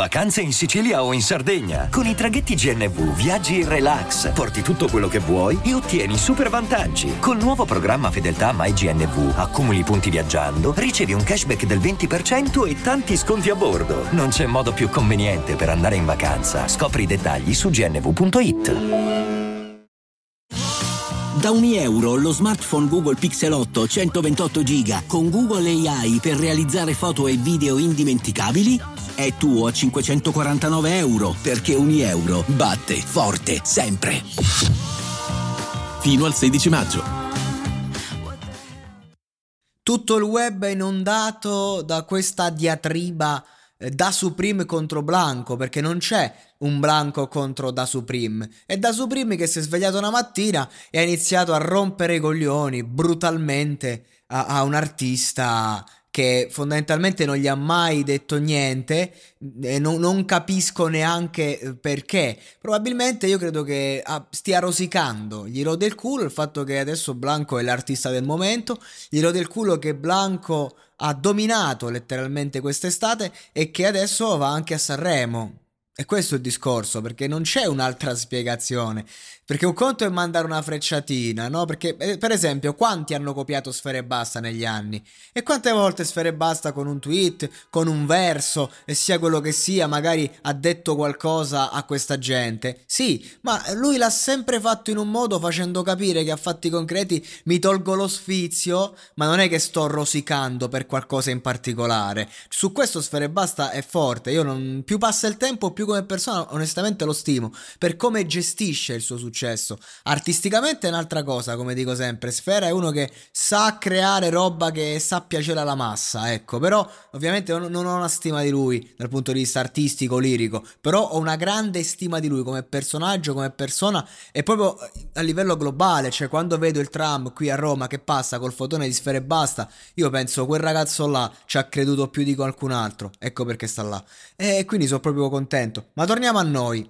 Vacanze in Sicilia o in Sardegna. Con i traghetti GNV viaggi in relax, porti tutto quello che vuoi e ottieni super vantaggi. Col nuovo programma Fedeltà MyGNV accumuli punti viaggiando, ricevi un cashback del 20% e tanti sconti a bordo. Non c'è modo più conveniente per andare in vacanza. Scopri i dettagli su gnv.it. Da ogni euro lo smartphone Google Pixel 8 128 GB con Google AI per realizzare foto e video indimenticabili è tuo a 549 euro perché ogni euro batte forte sempre. Fino al 16 maggio. Tutto il web è inondato da questa diatriba eh, da Supreme contro Blanco perché non c'è un Blanco contro Da Supreme è Da Supreme che si è svegliato una mattina e ha iniziato a rompere i coglioni brutalmente a, a un artista che fondamentalmente non gli ha mai detto niente e non, non capisco neanche eh, perché. Probabilmente io credo che ah, stia rosicando, gli rode il culo il fatto che adesso Blanco è l'artista del momento, gli rode il culo che Blanco ha dominato letteralmente quest'estate e che adesso va anche a Sanremo. E questo è il discorso, perché non c'è un'altra spiegazione. Perché un conto è mandare una frecciatina, no? Perché, eh, per esempio, quanti hanno copiato Sfere Basta negli anni? E quante volte Sfere Basta con un tweet, con un verso, e sia quello che sia, magari ha detto qualcosa a questa gente? Sì, ma lui l'ha sempre fatto in un modo facendo capire che a fatti concreti mi tolgo lo sfizio, ma non è che sto rosicando per qualcosa in particolare. Su questo Sfere Basta è forte. Io non, più passa il tempo, più come persona onestamente lo stimo, per come gestisce il suo successo. Artisticamente è un'altra cosa, come dico sempre. Sfera è uno che sa creare roba che sa piacere alla massa, ecco. Però ovviamente non ho una stima di lui dal punto di vista artistico, lirico, però ho una grande stima di lui come personaggio, come persona e proprio a livello globale, cioè quando vedo il tram qui a Roma che passa col fotone di Sfera e basta, io penso quel ragazzo là ci ha creduto più di qualcun altro, ecco perché sta là. E quindi sono proprio contento. Ma torniamo a noi.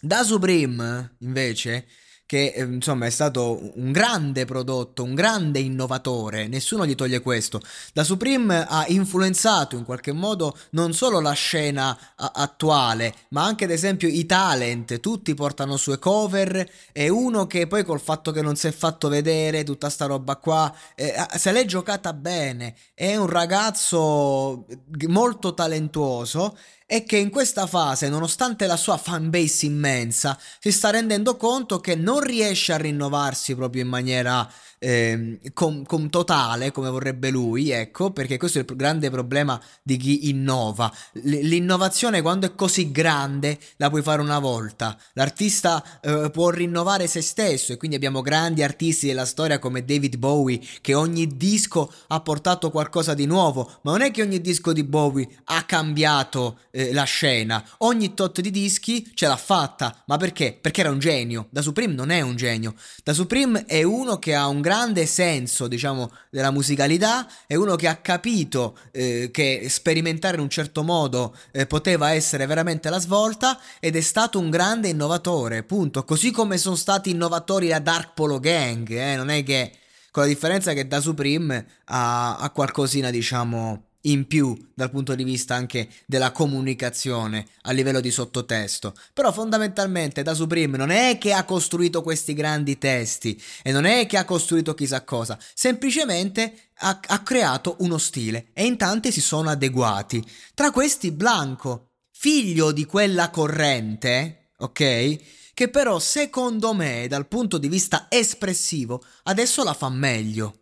Da Supreme, invece, che eh, insomma è stato un grande prodotto, un grande innovatore, nessuno gli toglie questo. Da Supreme ha influenzato in qualche modo non solo la scena a- attuale, ma anche ad esempio i talent, tutti portano sue cover e uno che poi col fatto che non si è fatto vedere tutta sta roba qua, eh, se l'è giocata bene, è un ragazzo molto talentuoso e che in questa fase, nonostante la sua fanbase immensa, si sta rendendo conto che non riesce a rinnovarsi proprio in maniera eh, com, com totale come vorrebbe lui, ecco, perché questo è il grande problema di chi innova. L- l'innovazione quando è così grande la puoi fare una volta. L'artista eh, può rinnovare se stesso e quindi abbiamo grandi artisti della storia come David Bowie che ogni disco ha portato qualcosa di nuovo, ma non è che ogni disco di Bowie ha cambiato eh, la scena. Ogni tot di dischi ce l'ha fatta, ma perché? Perché era un genio. Da Supreme non è un genio. Da Supreme è uno che ha un grande grande senso, diciamo, della musicalità, è uno che ha capito eh, che sperimentare in un certo modo eh, poteva essere veramente la svolta ed è stato un grande innovatore, punto. Così come sono stati innovatori la Dark Polo Gang, eh, non è che con la differenza che da Supreme ha, ha qualcosina, diciamo in più dal punto di vista anche della comunicazione a livello di sottotesto. Però fondamentalmente da Supreme non è che ha costruito questi grandi testi e non è che ha costruito chissà cosa, semplicemente ha, ha creato uno stile e in tanti si sono adeguati. Tra questi Blanco, figlio di quella corrente, ok? Che però secondo me dal punto di vista espressivo adesso la fa meglio.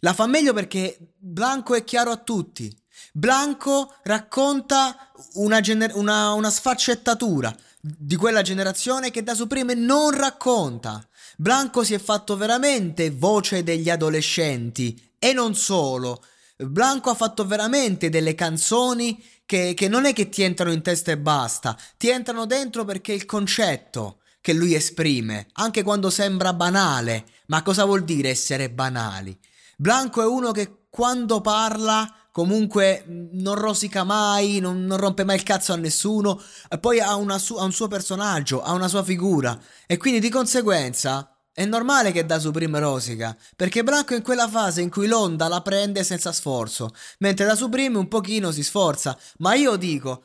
La fa meglio perché Blanco è chiaro a tutti. Blanco racconta una, gener- una, una sfaccettatura di quella generazione che da Supreme non racconta. Blanco si è fatto veramente voce degli adolescenti e non solo. Blanco ha fatto veramente delle canzoni che, che non è che ti entrano in testa e basta, ti entrano dentro perché il concetto che lui esprime, anche quando sembra banale, ma cosa vuol dire essere banali? Blanco è uno che quando parla comunque non rosica mai, non, non, rompe mai il cazzo a nessuno, e poi ha, su- ha, un suo personaggio, ha una sua figura e quindi di conseguenza È normale che da Supreme rosica, perché Blanco è in quella fase in cui l'onda la prende senza sforzo, mentre da Supreme un pochino si sforza. Ma io dico,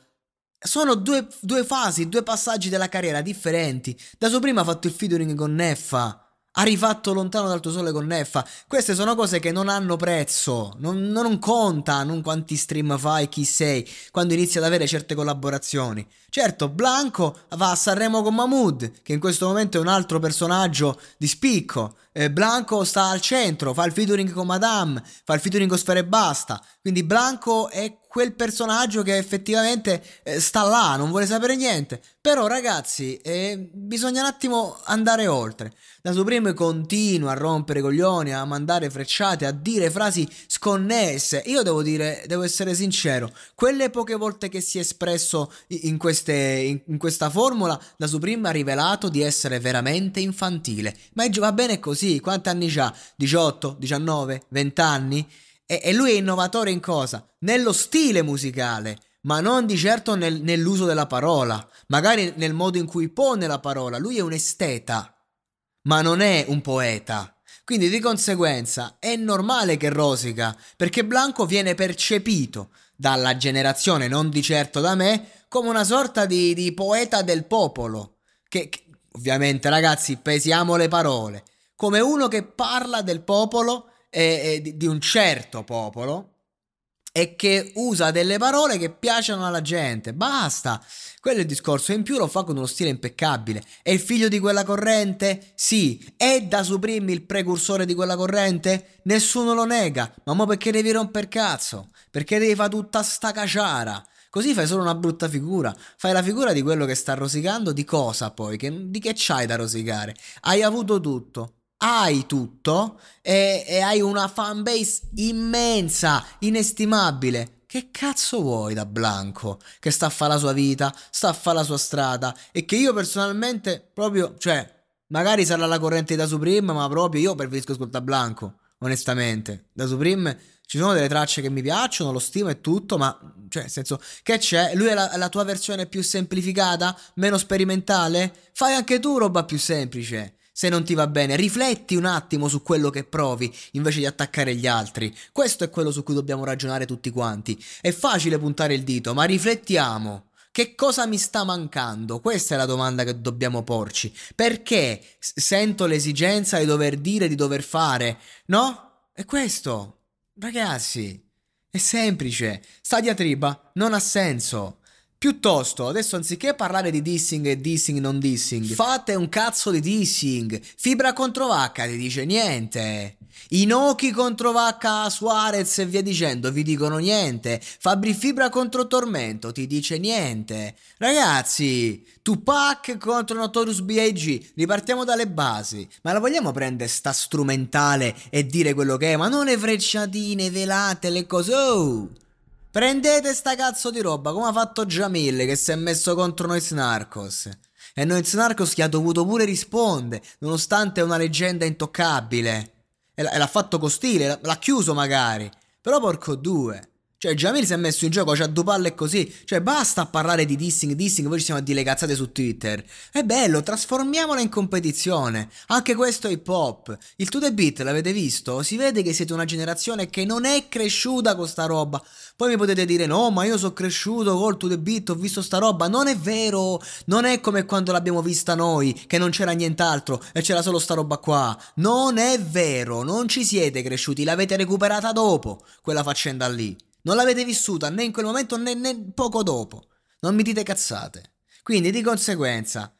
sono due, due fasi, due passaggi della carriera differenti. Da Supreme ha fatto il featuring con Neffa rifatto Lontano dal tuo sole con Neffa. Queste sono cose che non hanno prezzo, non, non conta non quanti stream fai, chi sei, quando inizi ad avere certe collaborazioni. Certo, Blanco va a Sanremo con Mahmood, che in questo momento è un altro personaggio di spicco. Eh, Blanco sta al centro, fa il featuring con Madame, fa il featuring con Sfere e Basta. Quindi Blanco è quel personaggio che effettivamente eh, sta là, non vuole sapere niente. Però ragazzi, eh, bisogna un attimo andare oltre. La Supreme continua a rompere coglioni, a mandare frecciate, a dire frasi sconnesse. Io devo dire, devo essere sincero, quelle poche volte che si è espresso in, queste, in questa formula, la Supreme ha rivelato di essere veramente infantile. Ma va bene così, quanti anni ha? 18, 19, 20 anni? E, e lui è innovatore in cosa? Nello stile musicale, ma non di certo nel, nell'uso della parola, magari nel modo in cui pone la parola. Lui è un esteta, ma non è un poeta. Quindi di conseguenza è normale che rosica, perché Blanco viene percepito dalla generazione, non di certo da me, come una sorta di, di poeta del popolo. Che, che, ovviamente, ragazzi, pesiamo le parole. Come uno che parla del popolo eh, di, di un certo popolo e che usa delle parole che piacciono alla gente. Basta. Quello è il discorso. In più lo fa con uno stile impeccabile. È il figlio di quella corrente? Sì. È da Supreme il precursore di quella corrente? Nessuno lo nega. Ma mo perché devi romper cazzo? Perché devi fare tutta sta caciara? Così fai solo una brutta figura. Fai la figura di quello che sta rosicando. Di cosa poi? Che, di che c'hai da rosicare? Hai avuto tutto hai tutto e, e hai una fanbase immensa, inestimabile. Che cazzo vuoi da Blanco? Che sta a fare la sua vita, sta a fare la sua strada e che io personalmente proprio, cioè, magari sarà la corrente da Supreme, ma proprio io preferisco ascoltare Blanco, onestamente. Da Supreme ci sono delle tracce che mi piacciono, lo stimo e tutto, ma cioè, nel senso, che c'è? Lui è la, la tua versione più semplificata, meno sperimentale? Fai anche tu roba più semplice se non ti va bene, rifletti un attimo su quello che provi invece di attaccare gli altri. Questo è quello su cui dobbiamo ragionare tutti quanti. È facile puntare il dito, ma riflettiamo. Che cosa mi sta mancando? Questa è la domanda che dobbiamo porci. Perché sento l'esigenza di dover dire, di dover fare? No? È questo. Ragazzi, è semplice. Sta diatriba non ha senso. Piuttosto, adesso anziché parlare di dissing e dissing non dissing, fate un cazzo di dissing. Fibra contro vacca ti dice niente. Inoki contro Vacca Suarez e via dicendo vi dicono niente. Fabri Fibra contro Tormento ti dice niente. Ragazzi, Tupac contro Notorious B.I.G. Ripartiamo dalle basi. Ma la vogliamo prendere sta strumentale e dire quello che è? Ma non le frecciatine velate, le cose. Oh! Prendete sta cazzo di roba, come ha fatto Jamil che si è messo contro noi Snarkos. E noi Snarkos gli ha dovuto pure rispondere, nonostante è una leggenda intoccabile. E l'ha fatto con stile, l'ha chiuso magari. Però porco due. Cioè, Jamil si è messo in gioco, c'ha due palle così. Cioè, basta parlare di dissing, dissing, poi ci siamo a su Twitter. È bello, trasformiamola in competizione. Anche questo è hip hop. Il To The Beat, l'avete visto? Si vede che siete una generazione che non è cresciuta con sta roba. Poi mi potete dire, no, ma io sono cresciuto col To The Beat, ho visto sta roba. Non è vero. Non è come quando l'abbiamo vista noi, che non c'era nient'altro e c'era solo sta roba qua. Non è vero, non ci siete cresciuti, l'avete recuperata dopo, quella faccenda lì. Non l'avete vissuta né in quel momento né, né poco dopo. Non mi dite cazzate. Quindi di conseguenza,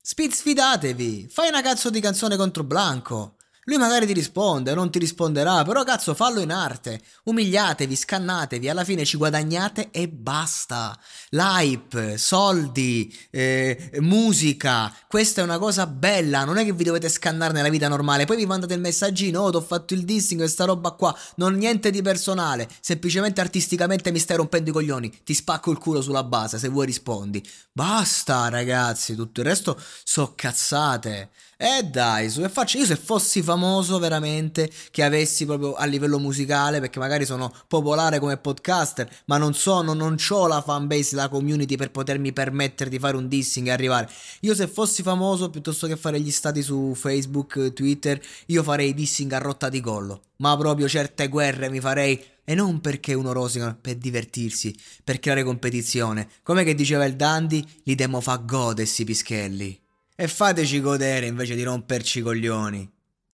sfidatevi, fai una cazzo di canzone contro Blanco. Lui magari ti risponde, non ti risponderà, però cazzo fallo in arte. Umiliatevi, scannatevi, alla fine ci guadagnate e basta. L'hype, soldi, eh, musica, questa è una cosa bella, non è che vi dovete scannare nella vita normale, poi vi mandate il messaggino, oh, ti ho fatto il dissing, questa roba qua, non niente di personale, semplicemente artisticamente mi stai rompendo i coglioni, ti spacco il culo sulla base se vuoi rispondi. Basta ragazzi, tutto il resto so cazzate. Eh dai, su, e faccio io se fossi famoso veramente, che avessi proprio a livello musicale, perché magari sono popolare come podcaster, ma non sono, non ho la fanbase, la community per potermi permettere di fare un dissing e arrivare. Io se fossi famoso, piuttosto che fare gli stati su Facebook, Twitter, io farei dissing a rotta di collo. Ma proprio certe guerre mi farei e non perché uno rosica per divertirsi, per creare competizione. Come che diceva il Dandy, li demo fa gode sti pischelli. E fateci godere invece di romperci i coglioni.